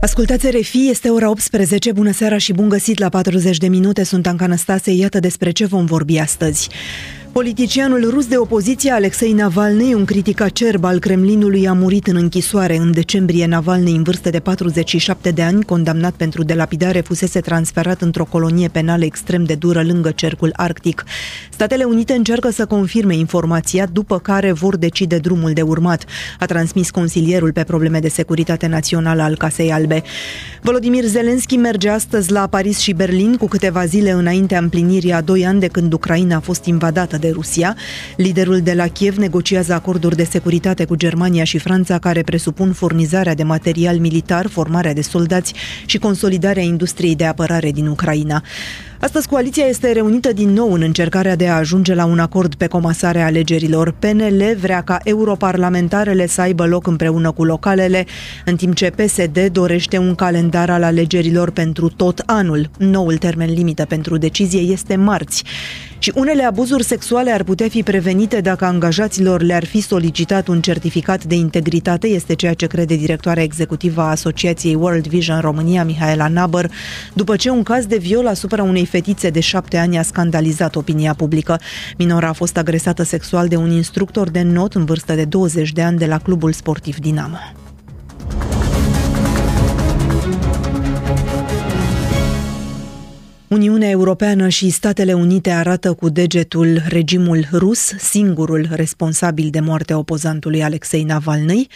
Ascultați RFI, este ora 18, bună seara și bun găsit la 40 de minute, sunt Anca Năstase, iată despre ce vom vorbi astăzi. Politicianul rus de opoziție Alexei Navalny, un critic acerb al Kremlinului, a murit în închisoare. În decembrie, Navalny, în vârstă de 47 de ani, condamnat pentru delapidare, fusese transferat într-o colonie penală extrem de dură lângă cercul arctic. Statele Unite încearcă să confirme informația, după care vor decide drumul de urmat, a transmis consilierul pe probleme de securitate națională al Casei Albe. Volodymyr Zelensky merge astăzi la Paris și Berlin, cu câteva zile înaintea împlinirii a doi ani de când Ucraina a fost invadată de Rusia. Liderul de la Kiev negociază acorduri de securitate cu Germania și Franța care presupun furnizarea de material militar, formarea de soldați și consolidarea industriei de apărare din Ucraina. Astăzi coaliția este reunită din nou în încercarea de a ajunge la un acord pe comasarea alegerilor. PNL vrea ca europarlamentarele să aibă loc împreună cu localele, în timp ce PSD dorește un calendar al alegerilor pentru tot anul. Noul termen limită pentru decizie este marți. Și unele abuzuri sexuale ar putea fi prevenite dacă angajaților le-ar fi solicitat un certificat de integritate, este ceea ce crede directoarea executivă a Asociației World Vision România, Mihaela Nabăr, după ce un caz de viol asupra unei fetițe de șapte ani a scandalizat opinia publică. Minora a fost agresată sexual de un instructor de not în vârstă de 20 de ani de la clubul sportiv Dinamo. Uniunea Europeană și Statele Unite arată cu degetul regimul rus, singurul responsabil de moartea opozantului Alexei Navalny.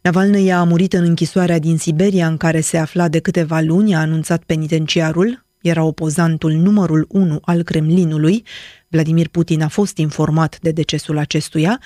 Navalny a murit în închisoarea din Siberia în care se afla de câteva luni, a anunțat penitenciarul. Era opozantul numărul 1 al Kremlinului. Vladimir Putin a fost informat de decesul acestuia.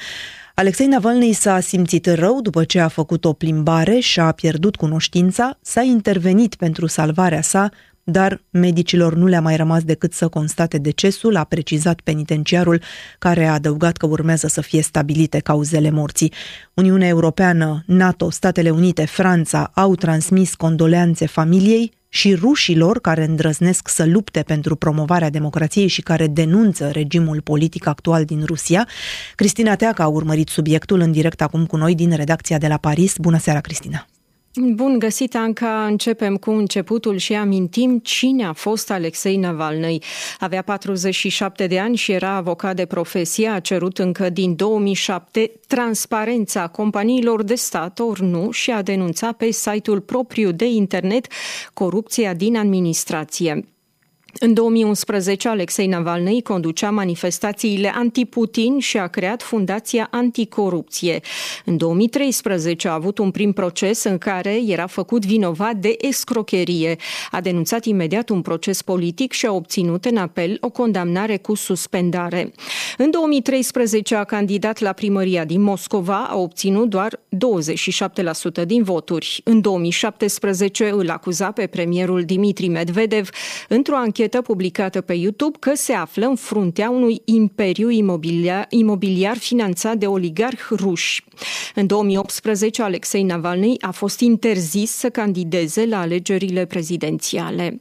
Alexei Navalny s-a simțit rău după ce a făcut o plimbare și a pierdut cunoștința, s-a intervenit pentru salvarea sa, dar medicilor nu le-a mai rămas decât să constate decesul, a precizat penitenciarul, care a adăugat că urmează să fie stabilite cauzele morții. Uniunea Europeană, NATO, Statele Unite, Franța au transmis condoleanțe familiei și rușilor care îndrăznesc să lupte pentru promovarea democrației și care denunță regimul politic actual din Rusia. Cristina Teaca a urmărit subiectul în direct acum cu noi din redacția de la Paris. Bună seara, Cristina! Bun găsit, Anca. Începem cu începutul și amintim cine a fost Alexei Navalny. Avea 47 de ani și era avocat de profesie. A cerut încă din 2007 transparența companiilor de stat, ori nu, și a denunțat pe site-ul propriu de internet corupția din administrație. În 2011, Alexei Navalny conducea manifestațiile anti-Putin și a creat Fundația Anticorupție. În 2013 a avut un prim proces în care era făcut vinovat de escrocherie. A denunțat imediat un proces politic și a obținut în apel o condamnare cu suspendare. În 2013 a candidat la primăria din Moscova, a obținut doar 27% din voturi. În 2017 îl acuza pe premierul Dimitri Medvedev într-o anchetă anchetă publicată pe YouTube că se află în fruntea unui imperiu imobiliar, imobiliar finanțat de oligarhi ruși. În 2018, Alexei Navalny a fost interzis să candideze la alegerile prezidențiale.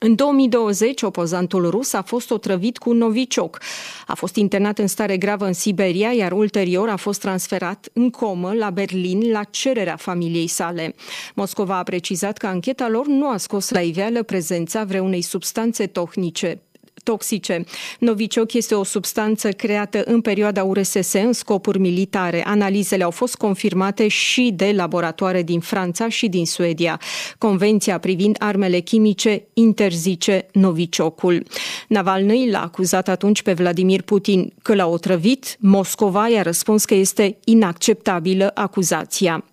În 2020, opozantul rus a fost otrăvit cu novicioc. A fost internat în stare gravă în Siberia, iar ulterior a fost transferat în comă la Berlin la cererea familiei sale. Moscova a precizat că ancheta lor nu a scos la iveală prezența vreunei substanțe tohnice toxice. Novicioc este o substanță creată în perioada URSS în scopuri militare. Analizele au fost confirmate și de laboratoare din Franța și din Suedia. Convenția privind armele chimice interzice noviciocul. Navalny l-a acuzat atunci pe Vladimir Putin că l-a otrăvit. Moscova i-a răspuns că este inacceptabilă acuzația.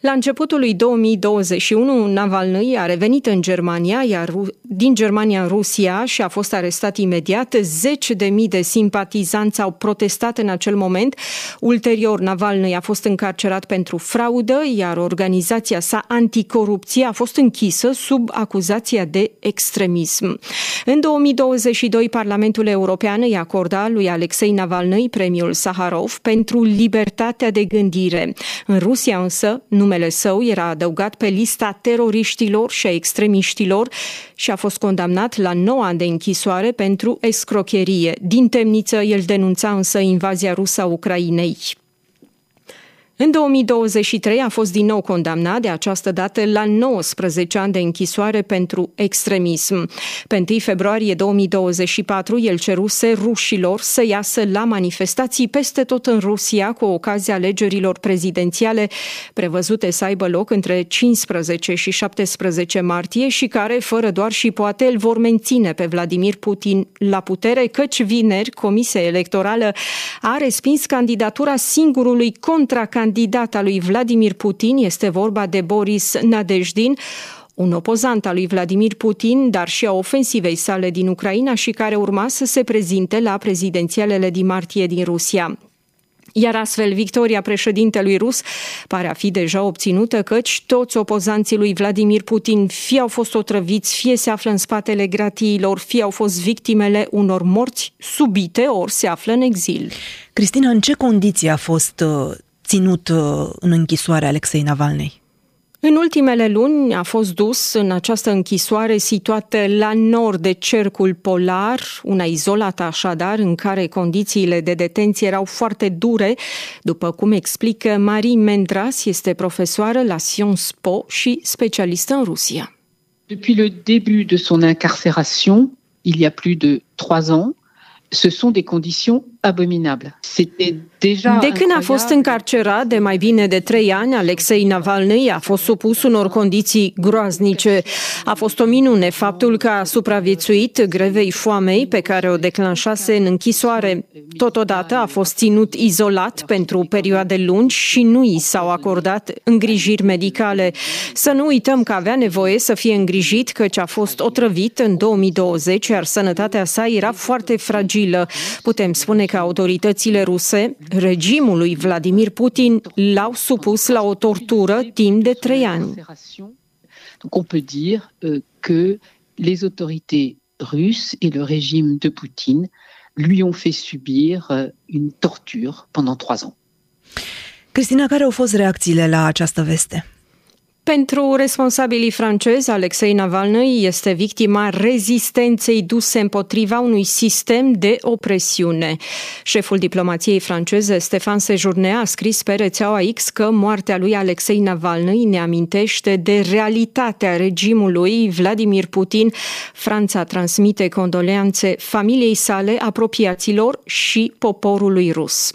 La începutul lui 2021, Navalny a revenit în Germania, iar din Germania în Rusia și a fost arestat imediat. Zece de mii de simpatizanți au protestat în acel moment. Ulterior, Navalny a fost încarcerat pentru fraudă, iar organizația sa anticorupție a fost închisă sub acuzația de extremism. În 2022, Parlamentul European îi acorda lui Alexei Navalny premiul Saharov pentru libertatea de gândire. În Rusia însă, numele său era adăugat pe lista teroriștilor și a extremiștilor și a fost condamnat la 9 ani de închisoare pentru escrocherie. Din temniță, el denunța însă invazia rusă a Ucrainei. În 2023 a fost din nou condamnat de această dată la 19 ani de închisoare pentru extremism. Pe 1 februarie 2024 el ceruse rușilor să iasă la manifestații peste tot în Rusia cu ocazia alegerilor prezidențiale prevăzute să aibă loc între 15 și 17 martie și care, fără doar și poate, îl vor menține pe Vladimir Putin la putere, căci vineri Comisia Electorală a respins candidatura singurului contracandidat candidat al lui Vladimir Putin, este vorba de Boris Nadejdin, un opozant al lui Vladimir Putin, dar și a ofensivei sale din Ucraina și care urma să se prezinte la prezidențialele din martie din Rusia. Iar astfel, victoria președintelui rus pare a fi deja obținută, căci toți opozanții lui Vladimir Putin fie au fost otrăviți, fie se află în spatele gratiilor, fie au fost victimele unor morți subite, ori se află în exil. Cristina, în ce condiții a fost uh, ținut uh, în închisoare Alexei Navalny? În ultimele luni a fost dus în această închisoare situată la nord de cercul polar, una izolată așadar, în care condițiile de detenție erau foarte dure, după cum explică Marie Mendras, este profesoară la Sciences Po și specialistă în Rusia. Depuis le début de son incarcération, il y a plus de trois ans, ce sont des conditions abominables. C'était de când a fost încarcerat de mai bine de trei ani, Alexei Navalny a fost supus unor condiții groaznice. A fost o minune faptul că a supraviețuit grevei foamei pe care o declanșase în închisoare. Totodată a fost ținut izolat pentru perioade lungi și nu i s-au acordat îngrijiri medicale. Să nu uităm că avea nevoie să fie îngrijit căci a fost otrăvit în 2020, iar sănătatea sa era foarte fragilă. Putem spune că autoritățile ruse regimului Vladimir Putin l-au supus la o tortură timp de trei ani. Donc on peut dire euh, que les autorités russes et le régime de Poutine lui ont fait subir euh, une torture pendant trois ans. Cristina, care au fost reacțiile la această veste? Pentru responsabilii francezi, Alexei Navalny este victima rezistenței duse împotriva unui sistem de opresiune. Șeful diplomației franceze, Stefan Sejourne, a scris pe rețeaua X că moartea lui Alexei Navalny ne amintește de realitatea regimului Vladimir Putin. Franța transmite condoleanțe familiei sale, apropiaților și poporului rus.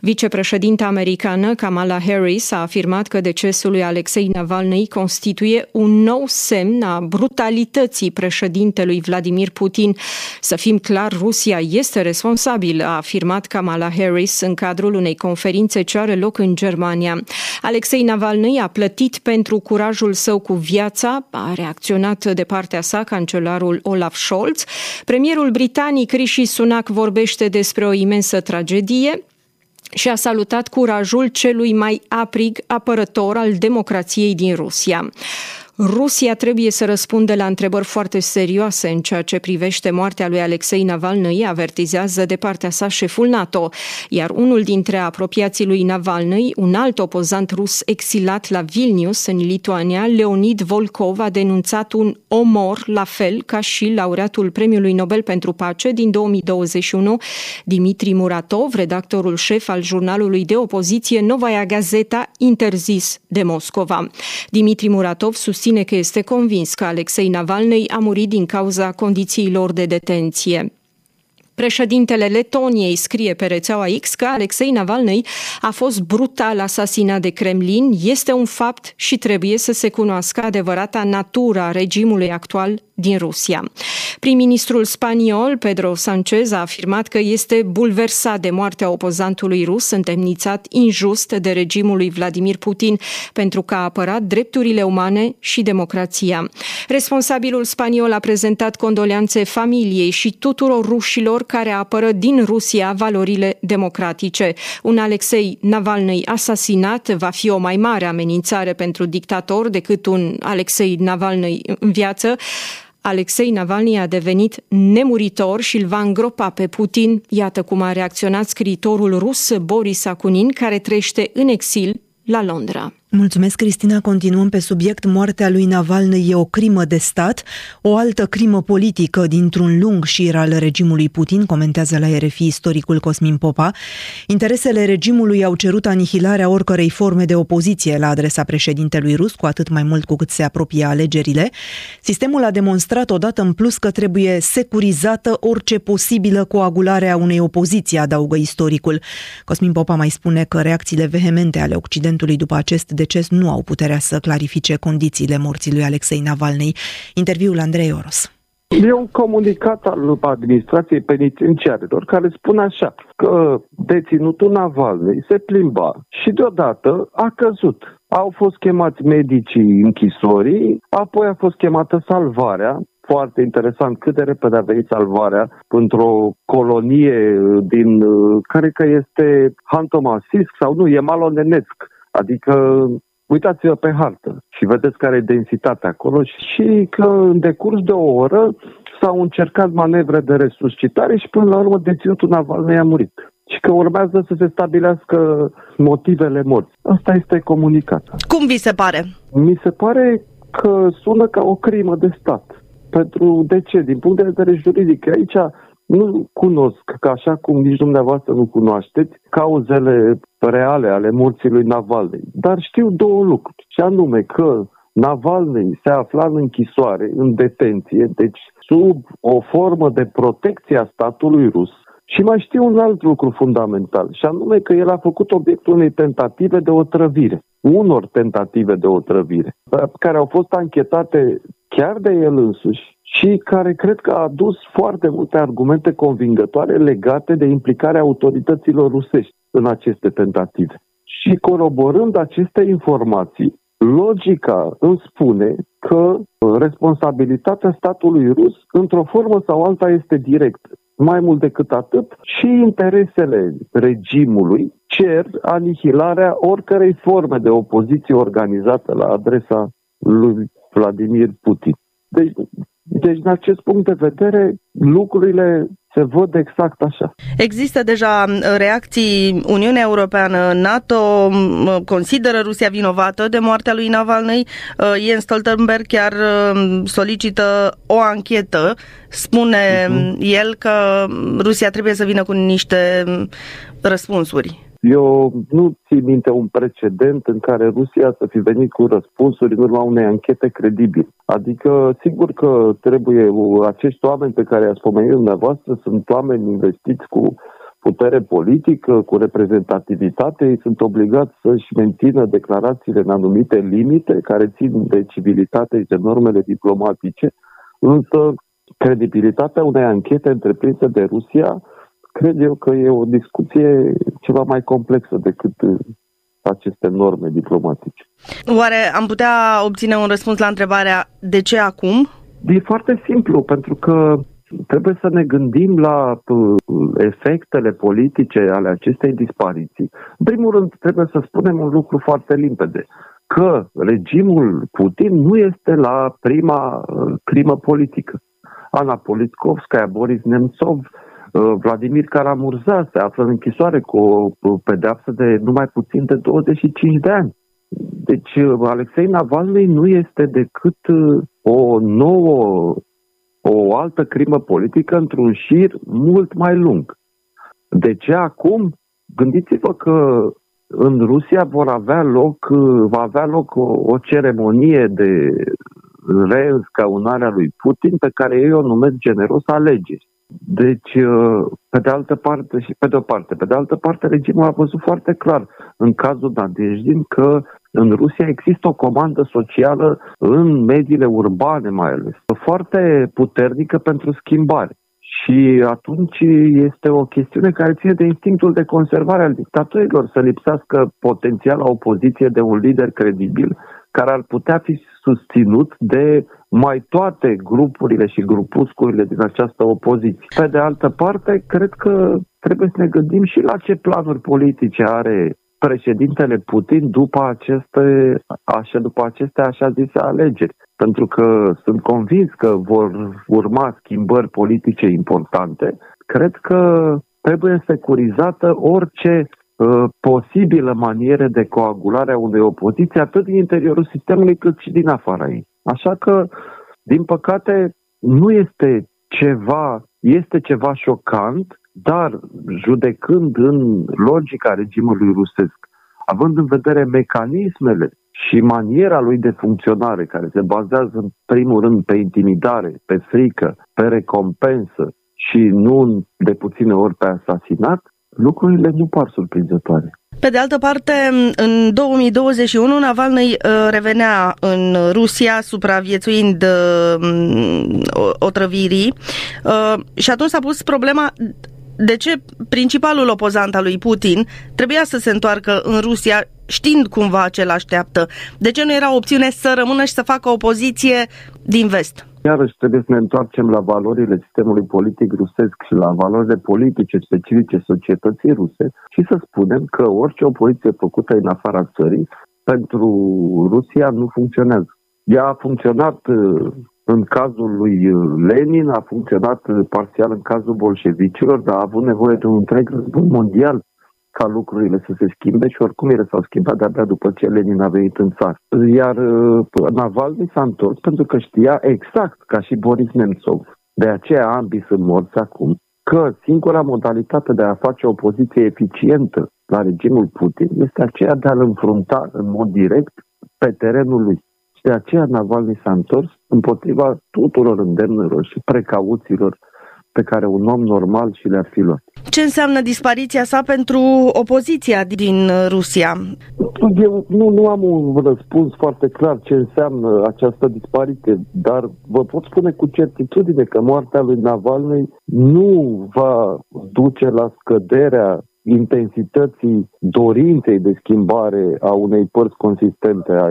Vicepreședinta americană Kamala Harris a afirmat că decesul lui Alexei Navalny Ucrainei constituie un nou semn a brutalității președintelui Vladimir Putin. Să fim clar, Rusia este responsabilă, a afirmat Kamala Harris în cadrul unei conferințe ce are loc în Germania. Alexei Navalny a plătit pentru curajul său cu viața, a reacționat de partea sa cancelarul Olaf Scholz. Premierul britanic Rishi Sunak vorbește despre o imensă tragedie, și a salutat curajul celui mai aprig apărător al democrației din Rusia. Rusia trebuie să răspundă la întrebări foarte serioase în ceea ce privește moartea lui Alexei Navalny, avertizează de partea sa șeful NATO, iar unul dintre apropiații lui Navalny, un alt opozant rus exilat la Vilnius, în Lituania, Leonid Volkov, a denunțat un omor, la fel ca și laureatul Premiului Nobel pentru Pace din 2021, Dimitri Muratov, redactorul șef al jurnalului de opoziție Novaya Gazeta, interzis de Moscova. Dimitri Muratov susține susține că este convins că Alexei Navalny a murit din cauza condițiilor de detenție. Președintele Letoniei scrie pe rețeaua X că Alexei Navalny a fost brutal asasinat de Kremlin, este un fapt și trebuie să se cunoască adevărata natura regimului actual din Rusia. Prim-ministrul spaniol Pedro Sanchez a afirmat că este bulversat de moartea opozantului rus întemnițat injust de regimul lui Vladimir Putin pentru că a apărat drepturile umane și democrația. Responsabilul spaniol a prezentat condoleanțe familiei și tuturor rușilor care apără din Rusia valorile democratice. Un Alexei Navalny asasinat va fi o mai mare amenințare pentru dictator decât un Alexei Navalny în viață. Alexei Navalny a devenit nemuritor și îl va îngropa pe Putin. Iată cum a reacționat scriitorul rus Boris Akunin, care trăiește în exil la Londra. Mulțumesc, Cristina. Continuăm pe subiect. Moartea lui Navalny e o crimă de stat, o altă crimă politică dintr-un lung șir al regimului Putin, comentează la RFI istoricul Cosmin Popa. Interesele regimului au cerut anihilarea oricărei forme de opoziție la adresa președintelui rus, cu atât mai mult cu cât se apropie alegerile. Sistemul a demonstrat odată în plus că trebuie securizată orice posibilă coagulare a unei opoziții, adaugă istoricul. Cosmin Popa mai spune că reacțiile vehemente ale Occidentului după acest deces nu au puterea să clarifice condițiile morții lui Alexei Navalny. Interviul Andrei Oros. E un comunicat al administrației penitenciarelor care spune așa că deținutul Navalny se plimba și deodată a căzut. Au fost chemați medicii închisorii, apoi a fost chemată salvarea, foarte interesant cât de repede a venit salvarea într-o colonie din, care că este Hantomasisc sau nu, e Malonenesc, Adică uitați-vă pe hartă și vedeți care e densitatea acolo și că în decurs de o oră s-au încercat manevre de resuscitare și până la urmă deținutul Navalny a murit. Și că urmează să se stabilească motivele morții. Asta este comunicat. Cum vi se pare? Mi se pare că sună ca o crimă de stat. Pentru de ce? Din punct de vedere juridic, aici nu cunosc, ca așa cum nici dumneavoastră nu cunoașteți, cauzele reale ale morții lui Navalny. Dar știu două lucruri, și anume că Navalny se afla în închisoare, în detenție, deci sub o formă de protecție a statului rus. Și mai știu un alt lucru fundamental, și anume că el a făcut obiectul unei tentative de otrăvire, unor tentative de otrăvire, care au fost anchetate chiar de el însuși și care cred că a adus foarte multe argumente convingătoare legate de implicarea autorităților rusești în aceste tentative. Și coroborând aceste informații, logica îmi spune că responsabilitatea statului rus, într-o formă sau alta, este directă. Mai mult decât atât, și interesele regimului cer anihilarea oricărei forme de opoziție organizată la adresa lui Vladimir Putin. Deci, deci, din acest punct de vedere, lucrurile se văd exact așa. Există deja reacții Uniunea Europeană, NATO consideră Rusia vinovată de moartea lui Navalny. Uh, Jens Stoltenberg chiar uh, solicită o anchetă. Spune uh-huh. el că Rusia trebuie să vină cu niște răspunsuri. Eu nu țin minte un precedent în care Rusia să fi venit cu răspunsuri în urma unei anchete credibile. Adică, sigur că trebuie, acești oameni pe care i-ați pomenit dumneavoastră sunt oameni investiți cu putere politică, cu reprezentativitate, ei sunt obligați să-și mențină declarațiile în anumite limite care țin de civilitate și de normele diplomatice, însă credibilitatea unei anchete întreprinse de Rusia cred eu că e o discuție ceva mai complexă decât uh, aceste norme diplomatice. Oare am putea obține un răspuns la întrebarea de ce acum? E foarte simplu, pentru că trebuie să ne gândim la uh, efectele politice ale acestei dispariții. În primul rând, trebuie să spunem un lucru foarte limpede, că regimul Putin nu este la prima uh, crimă politică. Ana Politkovskaya, Boris Nemtsov, Uh, Vladimir Karamurza se află în închisoare cu o pedeapsă de numai puțin de 25 de ani. Deci uh, Alexei Navalny nu este decât uh, o nouă, o altă crimă politică într-un șir mult mai lung. De ce acum? Gândiți-vă că în Rusia vor avea loc, va avea loc o, o ceremonie de reînscaunare a lui Putin pe care ei o numesc generos alegeri. Deci, uh, pe de altă parte și pe de o parte, pe de altă parte, regimul a văzut foarte clar în cazul Nadejdin că în Rusia există o comandă socială în mediile urbane mai ales, foarte puternică pentru schimbare. Și atunci este o chestiune care ține de instinctul de conservare al dictatorilor, să lipsească potențiala opoziție de un lider credibil care ar putea fi susținut de mai toate grupurile și grupuscurile din această opoziție. Pe de altă parte, cred că trebuie să ne gândim și la ce planuri politice are președintele Putin după aceste, așa, după aceste așa zise alegeri. Pentru că sunt convins că vor urma schimbări politice importante. Cred că trebuie securizată orice uh, posibilă maniere de coagulare a unei opoziții, atât din interiorul sistemului cât și din afara ei. Așa că, din păcate, nu este ceva, este ceva șocant, dar judecând în logica regimului rusesc, având în vedere mecanismele și maniera lui de funcționare, care se bazează în primul rând pe intimidare, pe frică, pe recompensă și nu de puține ori pe asasinat, lucrurile nu par surprinzătoare. Pe de altă parte, în 2021, Navalny uh, revenea în Rusia supraviețuind uh, otrăvirii uh, și atunci s-a pus problema de ce principalul opozant al lui Putin trebuia să se întoarcă în Rusia știind cumva ce l-așteaptă? De ce nu era opțiune să rămână și să facă opoziție din vest? Iarăși trebuie să ne întoarcem la valorile sistemului politic rusesc și la valorile politice specifice societății ruse și să spunem că orice opoziție făcută în afara țării pentru Rusia nu funcționează. Ea a funcționat uh, în cazul lui uh, Lenin, a funcționat uh, parțial în cazul bolșevicilor, dar a avut nevoie de un întreg război mondial ca lucrurile să se schimbe și oricum ele s-au schimbat de-abia după ce Lenin a venit în țară. Iar uh, Navalny s-a întors pentru că știa exact, ca și Boris Nemtsov, de aceea ambii sunt morți acum, că singura modalitate de a face o opoziție eficientă la regimul Putin este aceea de a-l înfrunta în mod direct pe terenul lui. Și de aceea Navalny s-a întors împotriva tuturor îndemnurilor și precauțiilor pe care un om normal și le-ar fi luat. Ce înseamnă dispariția sa pentru opoziția din Rusia? Eu nu, nu am un răspuns foarte clar ce înseamnă această dispariție, dar vă pot spune cu certitudine că moartea lui Navalny nu va duce la scăderea intensității dorinței de schimbare a unei părți consistente a,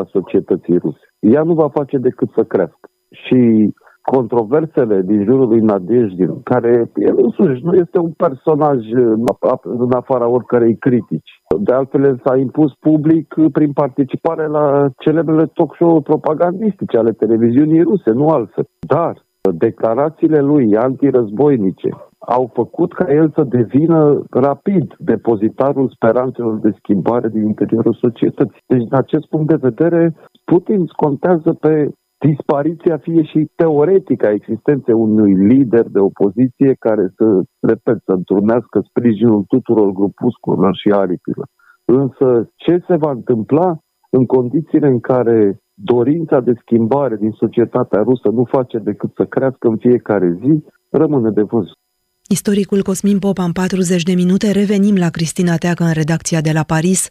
a societății ruse. Ea nu va face decât să crească. Și controversele din jurul lui Nadejdin, care el însuși nu este un personaj în afara oricărei critici. De altfel, s-a impus public prin participare la celebrele talk show propagandistice ale televiziunii ruse, nu altfel. Dar declarațiile lui antirăzboinice au făcut ca el să devină rapid depozitarul speranțelor de schimbare din interiorul societății. Deci, din acest punct de vedere, Putin contează pe dispariția fie și teoretică a existenței unui lider de opoziție care să, repet, să întrunească sprijinul tuturor grupuscurilor și aripilor. Însă ce se va întâmpla în condițiile în care dorința de schimbare din societatea rusă nu face decât să crească în fiecare zi, rămâne de văzut. Istoricul Cosmin Popa în 40 de minute revenim la Cristina Teacă în redacția de la Paris.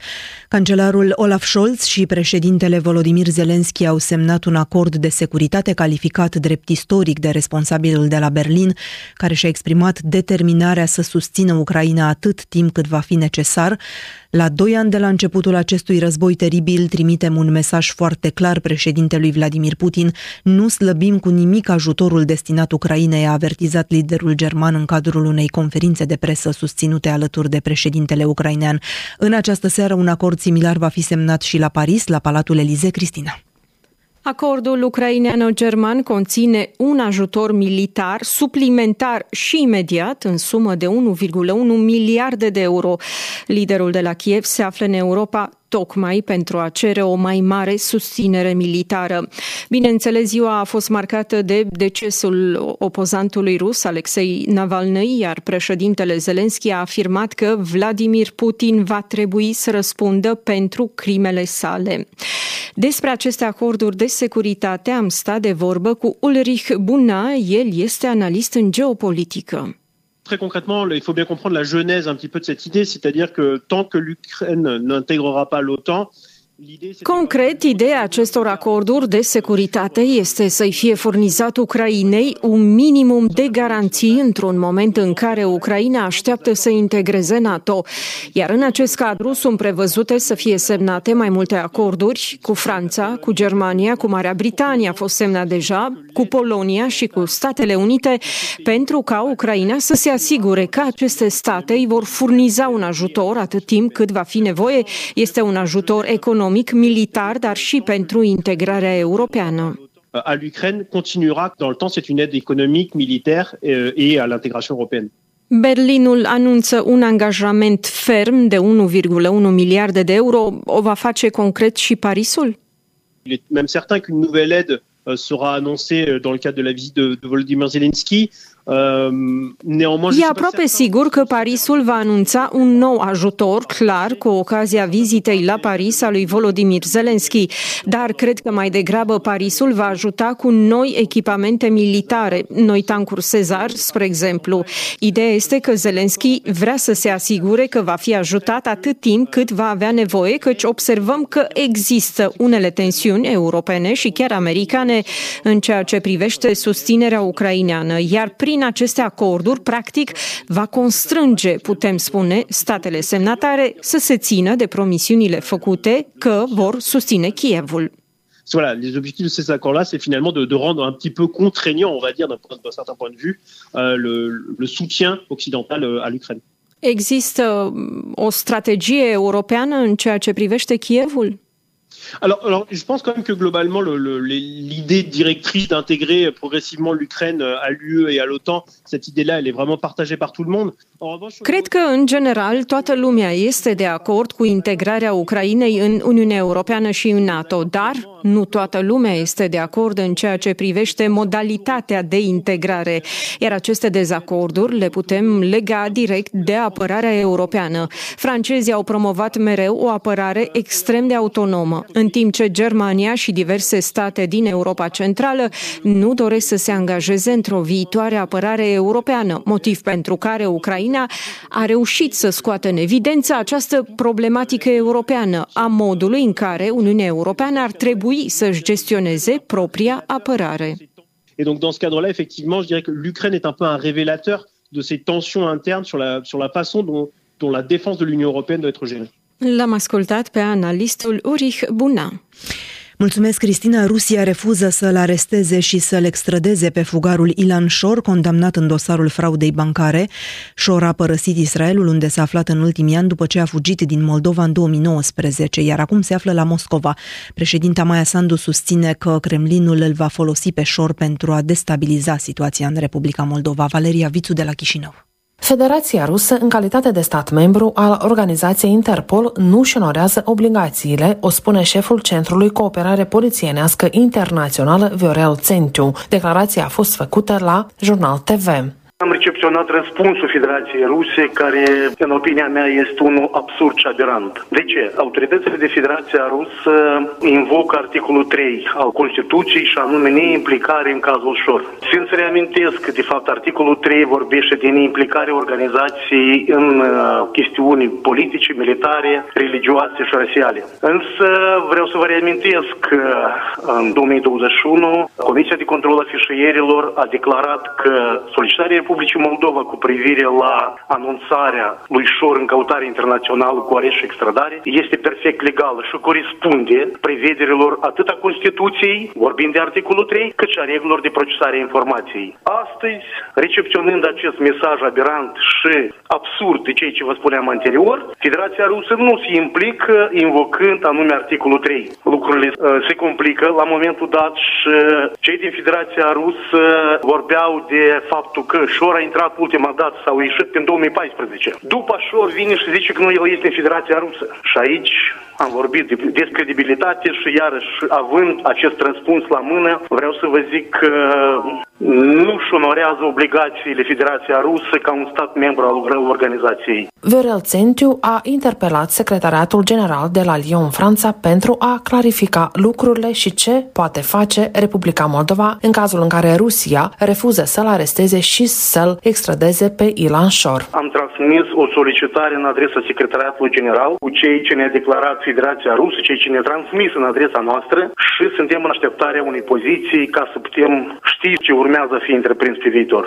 Cancelarul Olaf Scholz și președintele Volodymyr Zelensky au semnat un acord de securitate calificat drept istoric de responsabilul de la Berlin, care și-a exprimat determinarea să susțină Ucraina atât timp cât va fi necesar. La doi ani de la începutul acestui război teribil, trimitem un mesaj foarte clar președintelui Vladimir Putin. Nu slăbim cu nimic ajutorul destinat Ucrainei, a avertizat liderul german în cadrul unei conferințe de presă susținute alături de președintele ucrainean. În această seară, un acord similar va fi semnat și la Paris, la Palatul Elize Cristina. Acordul ucraineano-german conține un ajutor militar suplimentar și imediat în sumă de 1,1 miliarde de euro. Liderul de la Kiev se află în Europa tocmai pentru a cere o mai mare susținere militară. Bineînțeles, ziua a fost marcată de decesul opozantului rus, Alexei Navalny, iar președintele Zelensky a afirmat că Vladimir Putin va trebui să răspundă pentru crimele sale. Despre aceste acorduri de securitate am stat de vorbă cu Ulrich Bunna, el este analist în geopolitică. Très concrètement, il faut bien comprendre la genèse un petit peu de cette idée, c'est-à-dire que tant que l'Ukraine n'intégrera pas l'OTAN, Concret, ideea acestor acorduri de securitate este să-i fie furnizat Ucrainei un minimum de garanții într-un moment în care Ucraina așteaptă să integreze NATO. Iar în acest cadru sunt prevăzute să fie semnate mai multe acorduri cu Franța, cu Germania, cu Marea Britanie a fost semnat deja, cu Polonia și cu Statele Unite, pentru ca Ucraina să se asigure că aceste state îi vor furniza un ajutor atât timp cât va fi nevoie. Este un ajutor economic economic, militar, dar și pentru integrarea europeană. À l'Ukraine continuera dans le temps, c'est une aide économique, militaire euh, et à l'intégration européenne. Berlinul anunță un angajament ferm de 1,1 miliarde de euro. O va face concret și Parisul? Il est même certain qu'une nouvelle aide euh, sera annoncée euh, dans le cadre de la visite de, de Volodymyr Zelensky. E aproape sigur că Parisul va anunța un nou ajutor, clar, cu ocazia vizitei la Paris a lui Volodymyr Zelensky, dar cred că mai degrabă Parisul va ajuta cu noi echipamente militare, noi tancuri Cezar, spre exemplu. Ideea este că Zelensky vrea să se asigure că va fi ajutat atât timp cât va avea nevoie, căci observăm că există unele tensiuni europene și chiar americane în ceea ce privește susținerea ucraineană, iar prin prin aceste acorduri, practic, va constrânge, putem spune, statele semnatare să se țină de promisiunile făcute că vor susține Kievul. voilà, les objectifs de ces accords-là, c'est finalement de, de, rendre un petit peu contraignant, on va dire, d'un certain point de vue, euh, le, le, soutien occidental euh, à l'Ukraine. Există o strategie europeană în ceea ce privește Kievul? Alors, alors, je pense quand même que globalement, l'idée directrice d'intégrer progressivement l'Ukraine à l'UE et à l'OTAN, cette idée-là, elle est vraiment partagée par tout le monde. Cred că, în general, toată lumea este de acord cu integrarea Ucrainei în Uniunea Europeană și în NATO, dar nu toată lumea este de acord în ceea ce privește modalitatea de integrare, iar aceste dezacorduri le putem lega direct de apărarea europeană. Francezii au promovat mereu o apărare extrem de autonomă, în timp ce Germania și diverse state din Europa Centrală nu doresc să se angajeze într-o viitoare apărare europeană, motiv pentru care Ucraina Ucraina a reușit să scoată în evidență această problematică europeană a modului în care Uniunea Europeană ar trebui să-și gestioneze propria apărare. Et donc dans ce cadre-là, effectivement, je dirais que l'Ukraine est un peu un révélateur de ces tensions internes sur la, sur la façon dont, dont la défense de l'Union européenne doit être gérée. L-am ascultat pe analistul Ulrich Buna. Mulțumesc, Cristina. Rusia refuză să-l aresteze și să-l extradeze pe fugarul Ilan Shor, condamnat în dosarul fraudei bancare. Shor a părăsit Israelul, unde s-a aflat în ultimii ani după ce a fugit din Moldova în 2019, iar acum se află la Moscova. Președinta Maia Sandu susține că Kremlinul îl va folosi pe Shor pentru a destabiliza situația în Republica Moldova. Valeria Vițu de la Chișinău. Federația Rusă, în calitate de stat membru al organizației Interpol, nu își onorează obligațiile, o spune șeful Centrului Cooperare Polițienească Internațională Viorel Țentiu. Declarația a fost făcută la Jurnal TV. Am recepționat răspunsul Federației Ruse, care, în opinia mea, este unul absurd și aberant. De ce? Autoritățile de Federația Rusă invocă articolul 3 al Constituției și anume neimplicare în cazul șor. Țin să reamintesc că, de fapt, articolul 3 vorbește de neimplicare organizației în uh, chestiuni politice, militare, religioase și rasiale. Însă vreau să vă reamintesc că în 2021 Comisia de Control a Fișierilor a declarat că solicitarea Republicii Moldova cu privire la anunțarea lui Șor în căutare internațională cu areș și extradare este perfect legală și corespunde prevederilor atât a Constituției, vorbind de articolul 3, cât și a regulilor de procesare a informației. Astăzi, recepționând acest mesaj aberant și absurd de ceea ce vă spuneam anterior, Federația Rusă nu se implică invocând anume articolul 3. Lucrurile uh, se complică la momentul dat și cei din Federația Rusă vorbeau de faptul că Șor a intrat ultima dată sau a ieșit în 2014. După Șor vine și zice că nu el este în Federația Rusă. Și aici am vorbit de, despre credibilitate și iarăși având acest răspuns la mână, vreau să vă zic că nu își onorează obligațiile Federația Rusă ca un stat membru al organizației. Viorel Țentiu a interpelat Secretariatul General de la Lyon, Franța, pentru a clarifica lucrurile și ce poate face Republica Moldova în cazul în care Rusia refuză să-l aresteze și să-l extradeze pe Ilan Shor. Am transmis o solicitare în adresa Secretariatului General cu cei ce ne-a declarat Federația Rusă, cei ce ne-a transmis în adresa noastră și suntem în așteptarea unei poziții ca să putem ști ce urmează să fie întreprins pe viitor.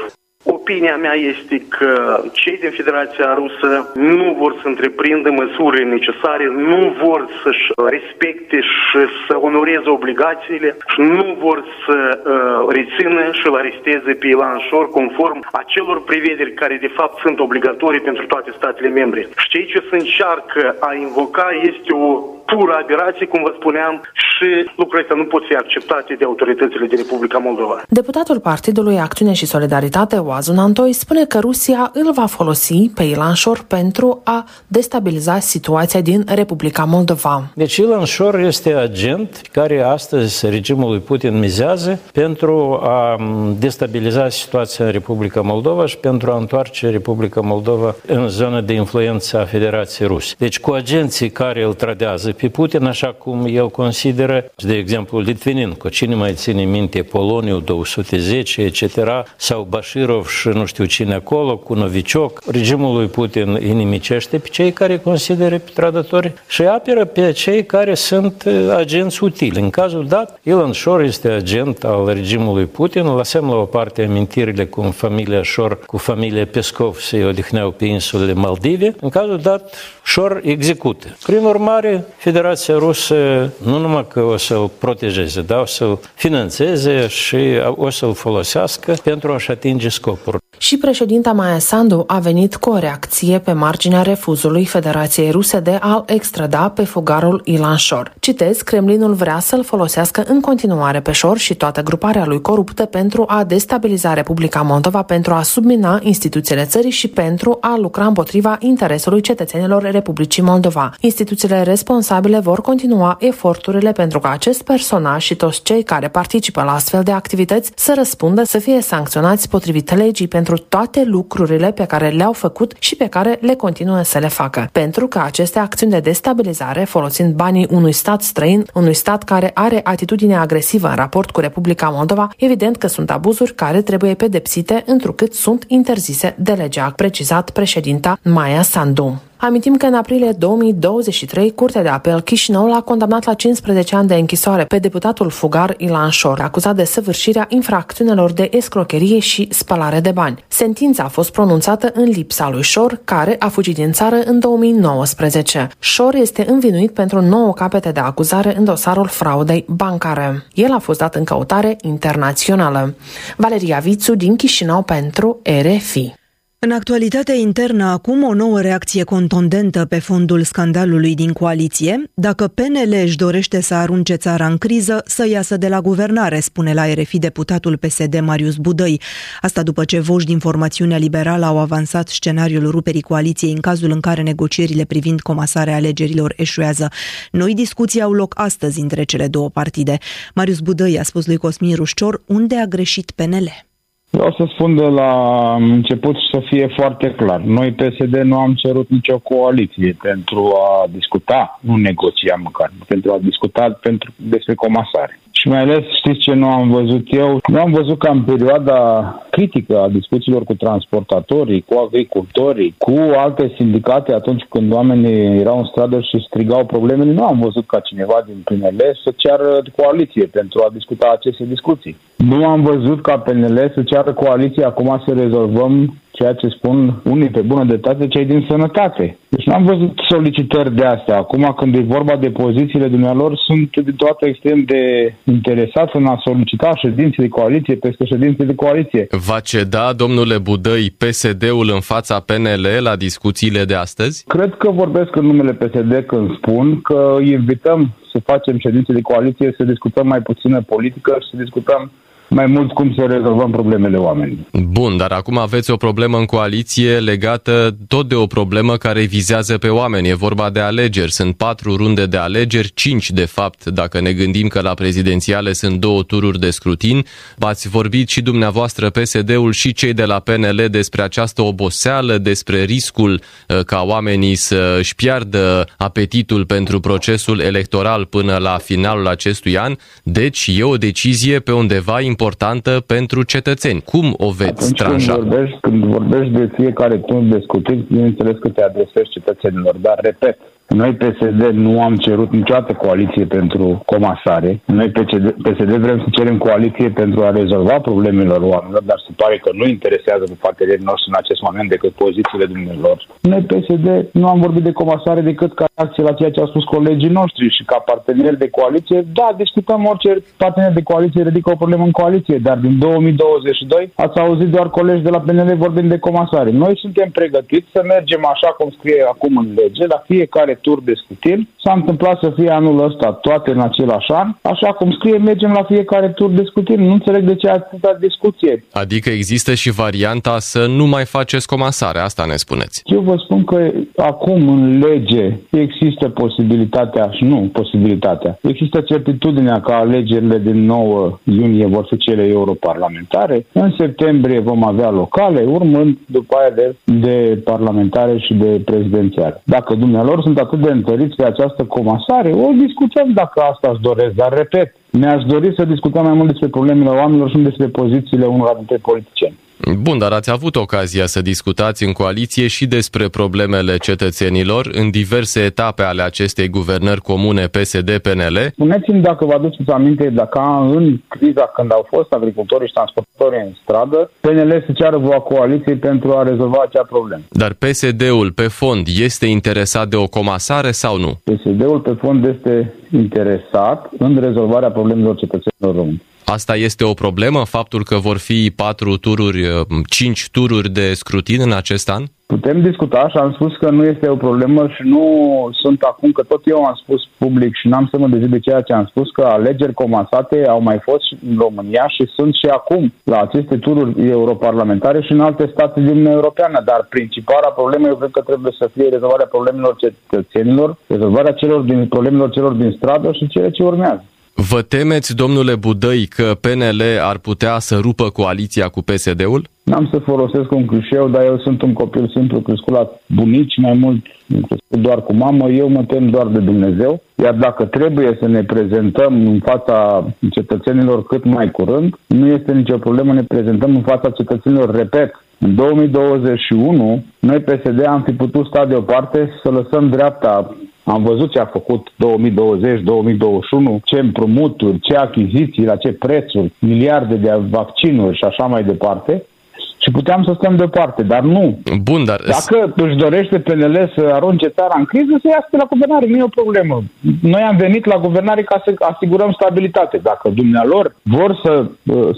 Opinia mea este că cei din Federația Rusă nu vor să întreprindă măsuri necesare, nu vor să-și respecte și să onoreze obligațiile și nu vor să uh, rețină și îl aresteze pe Ilan Șor conform acelor prevederi care de fapt sunt obligatorii pentru toate statele membre. Și cei ce se încearcă a invoca este o pură aberație, cum vă spuneam, și și lucrurile astea nu pot fi acceptate de autoritățile de Republica Moldova. Deputatul Partidului Acțiune și Solidaritate, Oazu Nantoi, spune că Rusia îl va folosi pe Ilan Șor pentru a destabiliza situația din Republica Moldova. Deci Ilan Șor este agent care astăzi regimul lui Putin mizează pentru a destabiliza situația în Republica Moldova și pentru a întoarce Republica Moldova în zona de influență a Federației Ruse. Deci cu agenții care îl tradează pe Putin, așa cum el consideră, de exemplu, Litvinenko, cine mai ține minte Poloniu 210, etc., sau Bashirov și nu știu cine acolo, cu Novicioc. Regimul lui Putin inimicește pe cei care consideră pe trădători și apără pe cei care sunt uh, agenți utili. În cazul dat, Ilan Shor este agent al regimului Putin. Lăsăm la o parte amintirile cum familia Shor cu familia Pescov se odihneau pe insulele Maldive. În cazul dat, Shor execută. Prin urmare, Federația Rusă nu numai că o să-l protejeze, dar o să-l finanțeze și o să-l folosească pentru a-și atinge scopuri. por Și președinta Maia Sandu a venit cu o reacție pe marginea refuzului Federației Ruse de a-l extrada pe fugarul Ilan Shor. Citez, Kremlinul vrea să-l folosească în continuare pe Shor și toată gruparea lui coruptă pentru a destabiliza Republica Moldova, pentru a submina instituțiile țării și pentru a lucra împotriva interesului cetățenilor Republicii Moldova. Instituțiile responsabile vor continua eforturile pentru ca acest personaj și toți cei care participă la astfel de activități să răspundă să fie sancționați potrivit legii pentru pentru toate lucrurile pe care le-au făcut și pe care le continuă să le facă. Pentru că aceste acțiuni de destabilizare, folosind banii unui stat străin, unui stat care are atitudine agresivă în raport cu Republica Moldova, evident că sunt abuzuri care trebuie pedepsite întrucât sunt interzise de lege, a precizat președinta Maia Sandu. Amintim că în aprilie 2023, Curtea de Apel Chișinău l-a condamnat la 15 ani de închisoare pe deputatul fugar Ilan Șor, acuzat de săvârșirea infracțiunilor de escrocherie și spălare de bani. Sentința a fost pronunțată în lipsa lui Șor, care a fugit din țară în 2019. Șor este învinuit pentru 9 capete de acuzare în dosarul fraudei bancare. El a fost dat în căutare internațională. Valeria Vițu din Chișinău pentru RFI. În actualitatea internă, acum o nouă reacție contundentă pe fondul scandalului din coaliție. Dacă PNL își dorește să arunce țara în criză, să iasă de la guvernare, spune la RFI deputatul PSD Marius Budăi. Asta după ce voci din formațiunea liberală au avansat scenariul ruperii coaliției în cazul în care negocierile privind comasarea alegerilor eșuează. Noi discuții au loc astăzi între cele două partide. Marius Budăi a spus lui Cosmin Rușcior unde a greșit PNL. Vreau să spun de la început să fie foarte clar. Noi, PSD, nu am cerut nicio coaliție pentru a discuta, nu negocia măcar, pentru a discuta pentru, despre comasare. Și mai ales, știți ce nu am văzut eu? Nu am văzut că în perioada critică a discuțiilor cu transportatorii, cu agricultorii, cu alte sindicate, atunci când oamenii erau în stradă și strigau problemele, nu am văzut ca cineva din PNL să ceară coaliție pentru a discuta aceste discuții. Nu am văzut ca PNL să ceară coaliție acum să rezolvăm ceea ce spun unii pe bună dreptate, cei din sănătate. Deci nu am văzut solicitări de astea. Acum, când e vorba de pozițiile dumnealor, sunt de toată extrem de interesat în a solicita ședințe de coaliție peste ședințe de coaliție. Va ceda, domnule Budăi, PSD-ul în fața PNL la discuțiile de astăzi? Cred că vorbesc în numele PSD când spun că invităm să facem ședințe de coaliție, să discutăm mai puțină politică și să discutăm mai mult cum să rezolvăm problemele oamenilor. Bun, dar acum aveți o problemă în coaliție legată tot de o problemă care vizează pe oameni. E vorba de alegeri. Sunt patru runde de alegeri, cinci de fapt, dacă ne gândim că la prezidențiale sunt două tururi de scrutin. V-ați vorbit și dumneavoastră PSD-ul și cei de la PNL despre această oboseală, despre riscul uh, ca oamenii să își piardă apetitul pentru procesul electoral până la finalul acestui an. Deci e o decizie pe undeva importantă pentru cetățeni. Cum o veți Atunci tranja? Când vorbești, când vorbești de fiecare punct discutit, bineînțeles că te adresezi cetățenilor, dar repet, noi PSD nu am cerut niciodată coaliție pentru comasare. Noi PSD, PSD vrem să cerem coaliție pentru a rezolva problemele oamenilor, dar se pare că nu interesează pe partenerii noștri în acest moment decât pozițiile dumneavoastră. Noi PSD nu am vorbit de comasare decât ca acție la ceea ce au spus colegii noștri și ca parteneri de coaliție. Da, discutăm orice partener de coaliție ridică o problemă în coaliție, dar din 2022 ați auzit doar colegi de la PNL vorbind de comasare. Noi suntem pregătiți să mergem așa cum scrie acum în lege, la fiecare tur de scutiri. S-a întâmplat să fie anul ăsta toate în același an, așa cum scrie, mergem la fiecare tur de scutiri. Nu înțeleg de ce atâta discuție. Adică există și varianta să nu mai faceți comasare, asta ne spuneți. Eu vă spun că acum în lege există posibilitatea, și nu posibilitatea, există certitudinea că alegerile din 9 iunie vor fi cele europarlamentare, în septembrie vom avea locale, urmând după aia de, de parlamentare și de prezidențiale. Dacă dumnealor sunt atât de întăriți pe această comasare, o discutăm dacă asta îți doresc, dar repet, mi-aș dori să discutăm mai mult despre problemele oamenilor și nu despre pozițiile unor dintre politicieni. Bun, dar ați avut ocazia să discutați în coaliție și despre problemele cetățenilor în diverse etape ale acestei guvernări comune PSD-PNL. Spuneți-mi dacă vă aduceți aminte, dacă în criza când au fost agricultorii și transportorii în stradă, PNL să ceară voa coaliției pentru a rezolva acea problemă. Dar PSD-ul pe fond este interesat de o comasare sau nu? PSD-ul pe fond este interesat în rezolvarea problemelor cetățenilor români. Asta este o problemă, faptul că vor fi patru tururi, uh, cinci tururi de scrutin în acest an? Putem discuta și am spus că nu este o problemă și nu sunt acum, că tot eu am spus public și n-am să mă dezid de ceea ce am spus, că alegeri comasate au mai fost în România și sunt și acum la aceste tururi europarlamentare și în alte state din Uniunea Europeană. Dar principala problemă eu cred că trebuie să fie rezolvarea problemelor cetățenilor, rezolvarea celor din, problemelor celor din stradă și cele ce urmează. Vă temeți, domnule Budăi, că PNL ar putea să rupă coaliția cu PSD-ul? N-am să folosesc un clișeu, dar eu sunt un copil simplu crescut la bunici, mai mult crescut doar cu mamă, eu mă tem doar de Dumnezeu. Iar dacă trebuie să ne prezentăm în fața cetățenilor cât mai curând, nu este nicio problemă, ne prezentăm în fața cetățenilor, repet, în 2021, noi PSD am fi putut sta deoparte să lăsăm dreapta am văzut ce a făcut 2020-2021, ce împrumuturi, ce achiziții, la ce prețuri, miliarde de vaccinuri și așa mai departe și puteam să stăm deoparte, dar nu. Bun, dar... Dacă își dorește PNL să arunce țara în criză, să iasă la guvernare, nu e o problemă. Noi am venit la guvernare ca să asigurăm stabilitate. Dacă dumnealor vor să,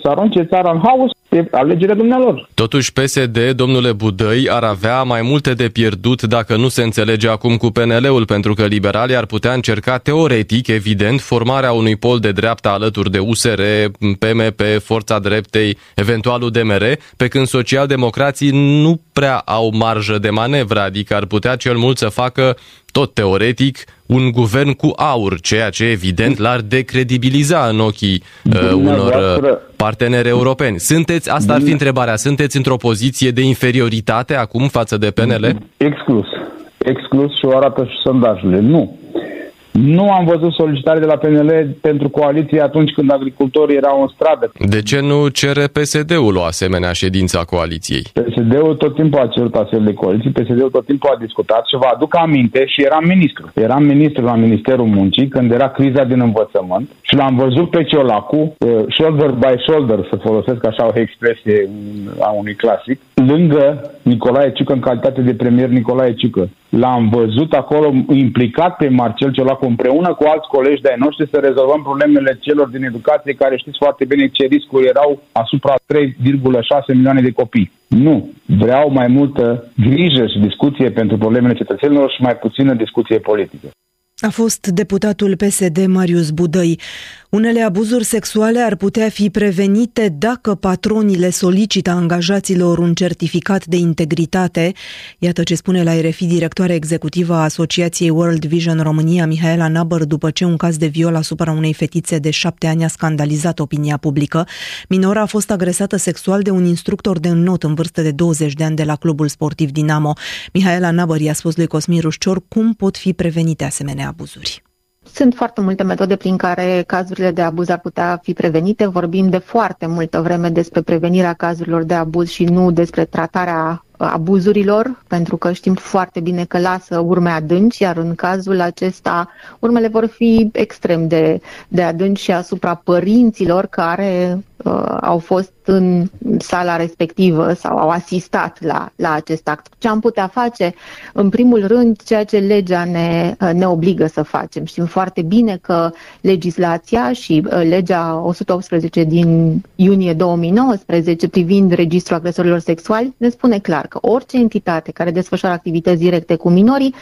să arunce țara în haos, e alegerea dumnealor. Totuși PSD, domnule Budăi, ar avea mai multe de pierdut dacă nu se înțelege acum cu PNL-ul, pentru că liberalii ar putea încerca teoretic, evident, formarea unui pol de dreapta alături de USR, PMP, Forța Dreptei, eventualul DMR, pe când socialdemocrații nu prea au marjă de manevră, adică ar putea cel mult să facă tot teoretic, un guvern cu aur, ceea ce evident l-ar decredibiliza în ochii uh, unor uh, parteneri europeni. Sunteți, asta ar fi întrebarea, sunteți într-o poziție de inferioritate acum față de PNL? Exclus. Exclus și o arată și sondajele. Nu. Nu am văzut solicitare de la PNL pentru coaliție atunci când agricultorii erau în stradă. De ce nu cere PSD-ul o asemenea ședință a coaliției? PSD-ul tot timpul a cerut astfel de coaliții, PSD-ul tot timpul a discutat și vă aduc aminte și eram ministru. Eram ministru la Ministerul Muncii când era criza din învățământ și l-am văzut pe Ciolacu, uh, shoulder by shoulder, să folosesc așa o expresie a unui clasic, lângă Nicolae Ciucă în calitate de premier Nicolae Ciucă. L-am văzut acolo implicat pe Marcel Ciolacu împreună cu alți colegi de-ai noștri să rezolvăm problemele celor din educație care știți foarte bine ce riscuri erau asupra 3,6 milioane de copii. Nu. Vreau mai multă grijă și discuție pentru problemele cetățenilor și mai puțină discuție politică. A fost deputatul PSD Marius Budăi. Unele abuzuri sexuale ar putea fi prevenite dacă patronile solicită angajaților un certificat de integritate. Iată ce spune la RFI directoarea executivă a Asociației World Vision România, Mihaela Nabăr, după ce un caz de viol asupra unei fetițe de șapte ani a scandalizat opinia publică. Minora a fost agresată sexual de un instructor de înnot în vârstă de 20 de ani de la clubul sportiv Dinamo. Mihaela Nabăr i-a spus lui Cosmin Rușcior cum pot fi prevenite asemenea abuzuri. Sunt foarte multe metode prin care cazurile de abuz ar putea fi prevenite. Vorbim de foarte multă vreme despre prevenirea cazurilor de abuz și nu despre tratarea abuzurilor, pentru că știm foarte bine că lasă urme adânci, iar în cazul acesta urmele vor fi extrem de, de adânci și asupra părinților care uh, au fost în sala respectivă sau au asistat la, la acest act. Ce am putea face? În primul rând, ceea ce legea ne, uh, ne obligă să facem. Știm foarte bine că legislația și uh, legea 118 din iunie 2019 privind registrul agresorilor sexuali ne spune clar că orice entitate care desfășoară activități directe cu minorii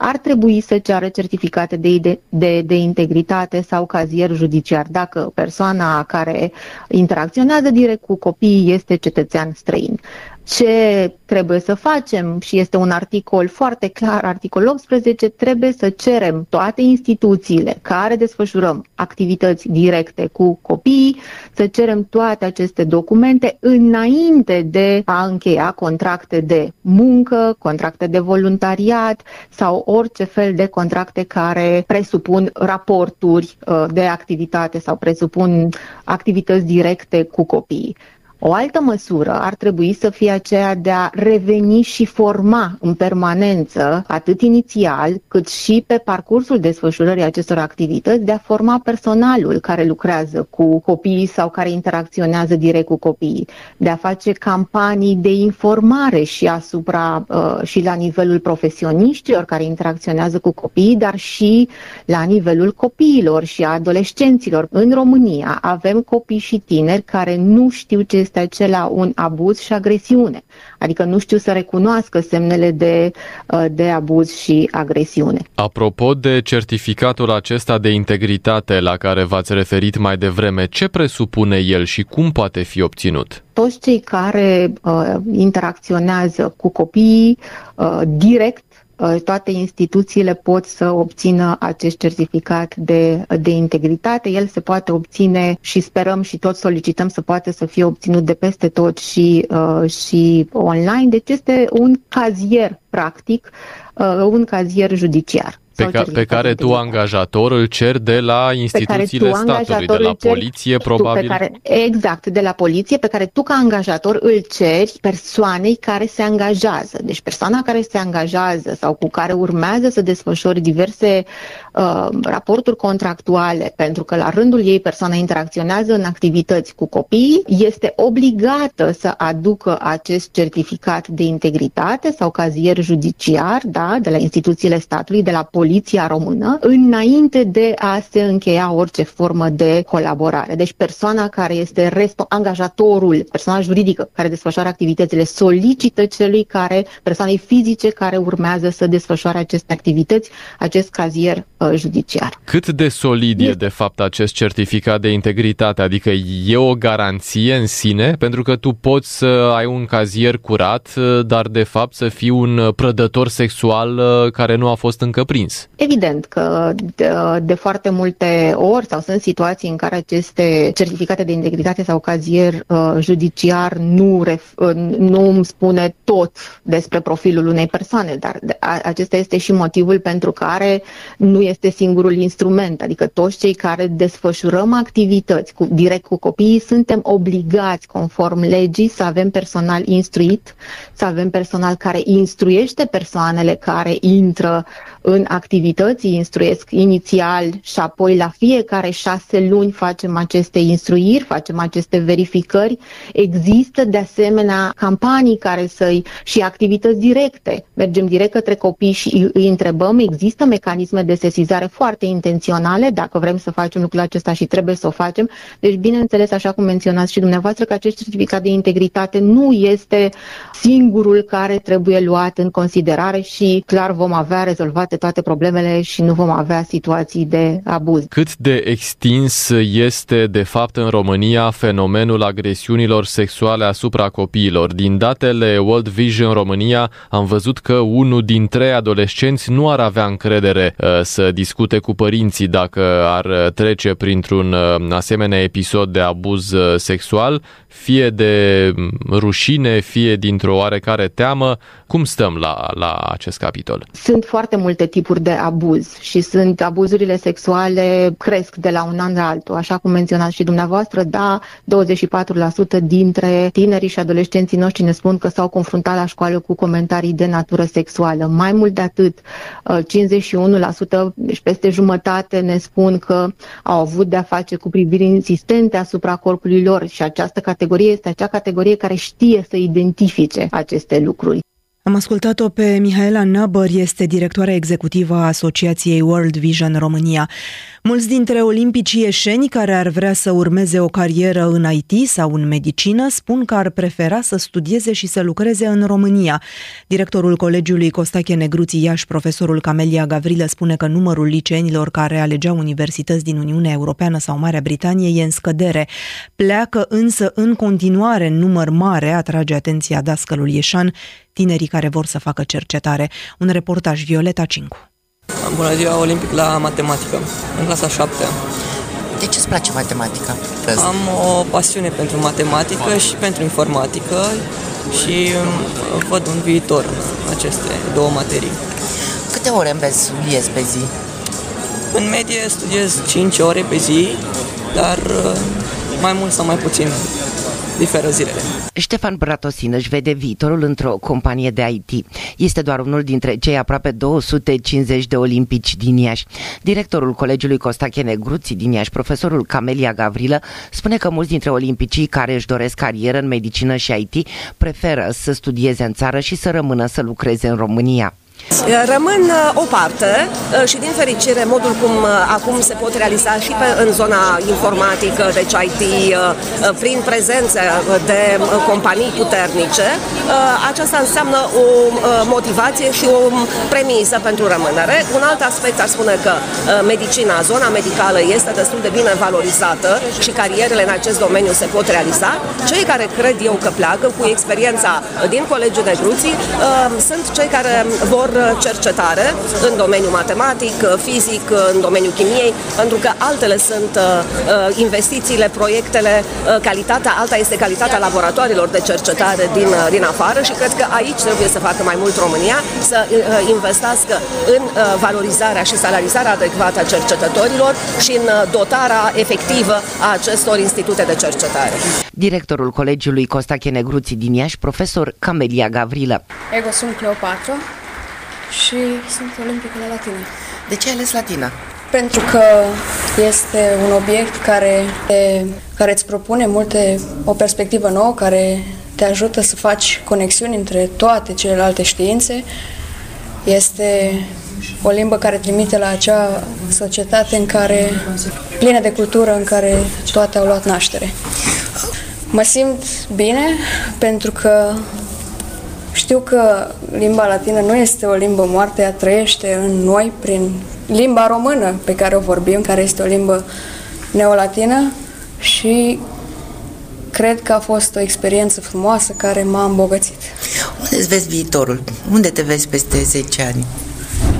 ar trebui să ceară certificate de, de, de integritate sau cazier judiciar. Dacă persoana care interacționează direct cu copiii este cetățean străin ce trebuie să facem și este un articol foarte clar, articolul 18, trebuie să cerem toate instituțiile care desfășurăm activități directe cu copiii, să cerem toate aceste documente înainte de a încheia contracte de muncă, contracte de voluntariat sau orice fel de contracte care presupun raporturi uh, de activitate sau presupun activități directe cu copiii. O altă măsură ar trebui să fie aceea de a reveni și forma în permanență, atât inițial, cât și pe parcursul desfășurării acestor activități, de a forma personalul care lucrează cu copiii sau care interacționează direct cu copiii, de a face campanii de informare și asupra uh, și la nivelul profesioniștilor care interacționează cu copiii, dar și la nivelul copiilor și a adolescenților. În România avem copii și tineri care nu știu ce este acela un abuz și agresiune. Adică nu știu să recunoască semnele de, uh, de abuz și agresiune. Apropo de certificatul acesta de integritate la care v-ați referit mai devreme, ce presupune el și cum poate fi obținut? Toți cei care uh, interacționează cu copiii uh, direct Uh, toate instituțiile pot să obțină acest certificat de, de integritate. El se poate obține și sperăm și tot solicităm să poate să fie obținut de peste tot și, uh, și online. Deci este un cazier, practic, uh, un cazier judiciar pe, ca, pe care tu, angajator, îl cer de la instituțiile statului, de la poliție, probabil. Pe care, exact, de la poliție, pe care tu, ca angajator, îl ceri persoanei care se angajează. Deci persoana care se angajează sau cu care urmează să desfășori diverse uh, raporturi contractuale, pentru că la rândul ei persoana interacționează în activități cu copii, este obligată să aducă acest certificat de integritate sau cazier judiciar, da, de la instituțiile statului, de la poliție poliția română înainte de a se încheia orice formă de colaborare. Deci persoana care este respo- angajatorul, persoana juridică care desfășoară activitățile, solicită celui care, persoanei fizice care urmează să desfășoare aceste activități, acest cazier uh, judiciar. Cât de solid este. e de fapt acest certificat de integritate? Adică e o garanție în sine? Pentru că tu poți să ai un cazier curat, uh, dar de fapt să fii un prădător sexual uh, care nu a fost încă prins. Evident că de, de foarte multe ori sau sunt situații în care aceste certificate de integritate sau cazier uh, judiciar nu, ref, uh, nu îmi spune tot despre profilul unei persoane, dar a, acesta este și motivul pentru care nu este singurul instrument, adică toți cei care desfășurăm activități cu, direct cu copiii suntem obligați conform legii să avem personal instruit, să avem personal care instruiește persoanele care intră în activități, instruiesc inițial și apoi la fiecare șase luni facem aceste instruiri, facem aceste verificări. Există de asemenea campanii care să-i și activități directe. Mergem direct către copii și îi întrebăm. Există mecanisme de sesizare foarte intenționale dacă vrem să facem lucrul acesta și trebuie să o facem. Deci, bineînțeles, așa cum menționați și dumneavoastră, că acest certificat de integritate nu este singurul care trebuie luat în considerare și clar vom avea rezolvate toate problemele și nu vom avea situații de abuz. Cât de extins este de fapt în România fenomenul agresiunilor sexuale asupra copiilor? Din datele World Vision România am văzut că unul din trei adolescenți nu ar avea încredere uh, să discute cu părinții dacă ar trece printr-un uh, asemenea episod de abuz uh, sexual, fie de rușine, fie dintr-o oarecare teamă. Cum stăm la, la acest capitol? Sunt foarte multe tipuri de abuz și sunt abuzurile sexuale cresc de la un an la altul. Așa cum menționați și dumneavoastră, da, 24% dintre tinerii și adolescenții noștri ne spun că s-au confruntat la școală cu comentarii de natură sexuală. Mai mult de atât, 51%, deci peste jumătate ne spun că au avut de-a face cu priviri insistente asupra corpului lor și această categorie este acea categorie care știe să identifice aceste lucruri. Am ascultat-o pe Mihaela Năbăr, este directoarea executivă a Asociației World Vision România. Mulți dintre olimpicii ieșeni care ar vrea să urmeze o carieră în IT sau în medicină spun că ar prefera să studieze și să lucreze în România. Directorul Colegiului Costache Negruții Iași, profesorul Camelia Gavrilă, spune că numărul liceenilor care alegeau universități din Uniunea Europeană sau Marea Britanie e în scădere. Pleacă însă în continuare număr mare, atrage atenția dascălul Ieșan, tinerii care vor să facă cercetare. Un reportaj Violeta Cincu. Bună ziua, Olimpic la matematică, în clasa 7 De ce îți place matematica? Am o pasiune pentru matematică și pentru informatică și um, văd un viitor în aceste două materii. Câte ore înveți studiezi pe zi? În medie studiez 5 ore pe zi, dar uh, mai mult sau mai puțin diferă zilele. Ștefan Bratosin își vede viitorul într-o companie de IT. Este doar unul dintre cei aproape 250 de olimpici din Iași. Directorul Colegiului Costache Negruții din Iași, profesorul Camelia Gavrilă, spune că mulți dintre olimpicii care își doresc carieră în medicină și IT preferă să studieze în țară și să rămână să lucreze în România. Rămân uh, o parte uh, și din fericire modul cum uh, acum se pot realiza și pe, în zona informatică, deci IT, prin prezență de companii puternice, aceasta înseamnă o motivație și o premisă pentru rămânere. Un alt aspect ar spune că medicina, zona medicală este destul de bine valorizată și carierele în acest domeniu se pot realiza. Cei care cred eu că pleacă cu experiența din Colegiul de Gruții sunt cei care vor cercetare în domeniul matematic, fizic, în domeniul chimiei, pentru că altele sunt uh, uh, investițiile, proiectele, uh, calitatea, alta este calitatea laboratoarelor de cercetare din, din afară și cred că aici trebuie să facă mai mult România, să investească în valorizarea și salarizarea adecvată a cercetătorilor și în dotarea efectivă a acestor institute de cercetare. Directorul Colegiului Costache Negruții din Iași, profesor Camelia Gavrilă. Ego sunt Cleopatra, și sunt olimpică la latină. De ce ai ales latina? Pentru că este un obiect care, care îți propune multe, o perspectivă nouă, care te ajută să faci conexiuni între toate celelalte științe. Este o limbă care trimite la acea societate în care, plină de cultură, în care toate au luat naștere. Mă simt bine pentru că știu că limba latină nu este o limbă moartă, ea trăiește în noi prin limba română pe care o vorbim, care este o limbă neolatină și cred că a fost o experiență frumoasă care m-a îmbogățit. Unde îți vezi viitorul? Unde te vezi peste 10 ani?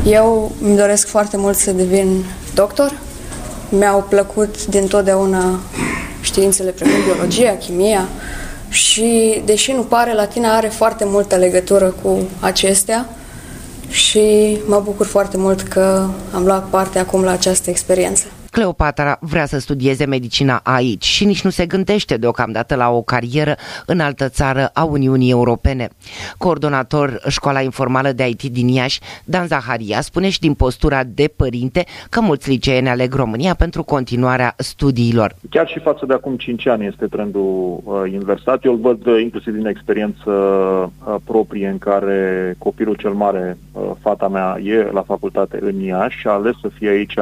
Eu îmi doresc foarte mult să devin doctor. Mi-au plăcut din totdeauna științele precum biologia, chimia, și deși nu pare, latina are foarte multă legătură cu acestea și mă bucur foarte mult că am luat parte acum la această experiență. Cleopatra vrea să studieze medicina aici și nici nu se gândește deocamdată la o carieră în altă țară a Uniunii Europene. Coordonator Școala Informală de IT din Iași, Dan Zaharia, spune și din postura de părinte că mulți liceeni aleg România pentru continuarea studiilor. Chiar și față de acum 5 ani este trendul uh, inversat. Eu îl văd uh, inclusiv din experiență uh, proprie în care copilul cel mare, uh, fata mea, e la facultate în Iași și a ales să fie aici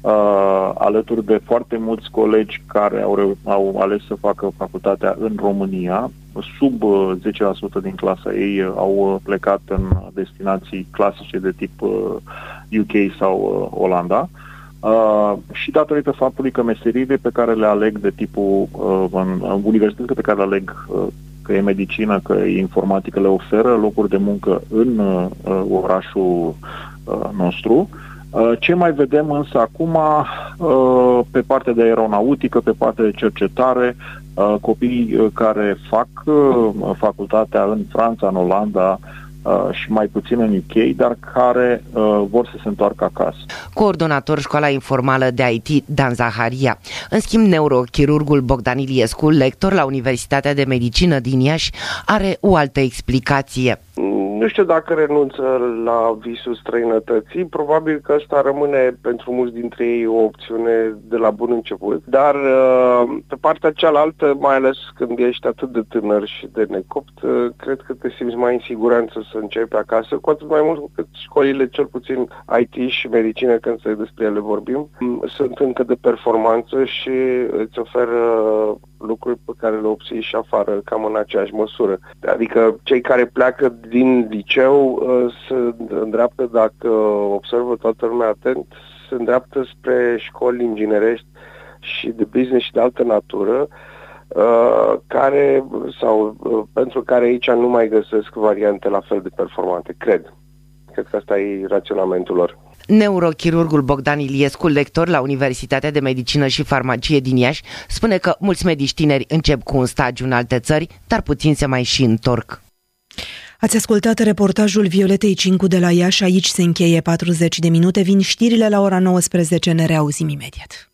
uh, alături de foarte mulți colegi care au, au ales să facă facultatea în România. Sub uh, 10% din clasa ei uh, au uh, plecat în destinații clasice de tip uh, UK sau uh, Olanda. Uh, și datorită faptului că meseriile pe care le aleg de tipul uh, în, în universitățile pe care le aleg uh, că e medicină, că e informatică, le oferă locuri de muncă în uh, orașul uh, nostru. Uh, Uh, ce mai vedem însă acum uh, pe partea de aeronautică, pe partea de cercetare, uh, copiii care fac facultatea în Franța, în Olanda, și mai puțin în UK, dar care vor să se întoarcă acasă. Coordonator școala informală de IT, Dan Zaharia. În schimb, neurochirurgul Bogdan Iliescu, lector la Universitatea de Medicină din Iași, are o altă explicație nu știu dacă renunță la visul străinătății, probabil că ăsta rămâne pentru mulți dintre ei o opțiune de la bun început, dar uh, pe partea cealaltă, mai ales când ești atât de tânăr și de necopt, uh, cred că te simți mai în siguranță să începi acasă, cu atât mai mult cu cât școlile, cel puțin IT și medicină, când se despre ele vorbim, sunt încă de performanță și îți oferă lucruri pe care le obții și afară, cam în aceeași măsură. Adică cei care pleacă din liceu uh, se îndreaptă, dacă observă toată lumea atent, se îndreaptă spre școli inginerești și de business și de altă natură, uh, care sau uh, pentru care aici nu mai găsesc variante la fel de performante, cred. Cred că asta e raționamentul lor. Neurochirurgul Bogdan Iliescu, lector la Universitatea de Medicină și Farmacie din Iași, spune că mulți medici tineri încep cu un stagiu în alte țări, dar puțin se mai și întorc. Ați ascultat reportajul Violetei Cincu de la Iași, aici se încheie 40 de minute, vin știrile la ora 19, ne reauzim imediat.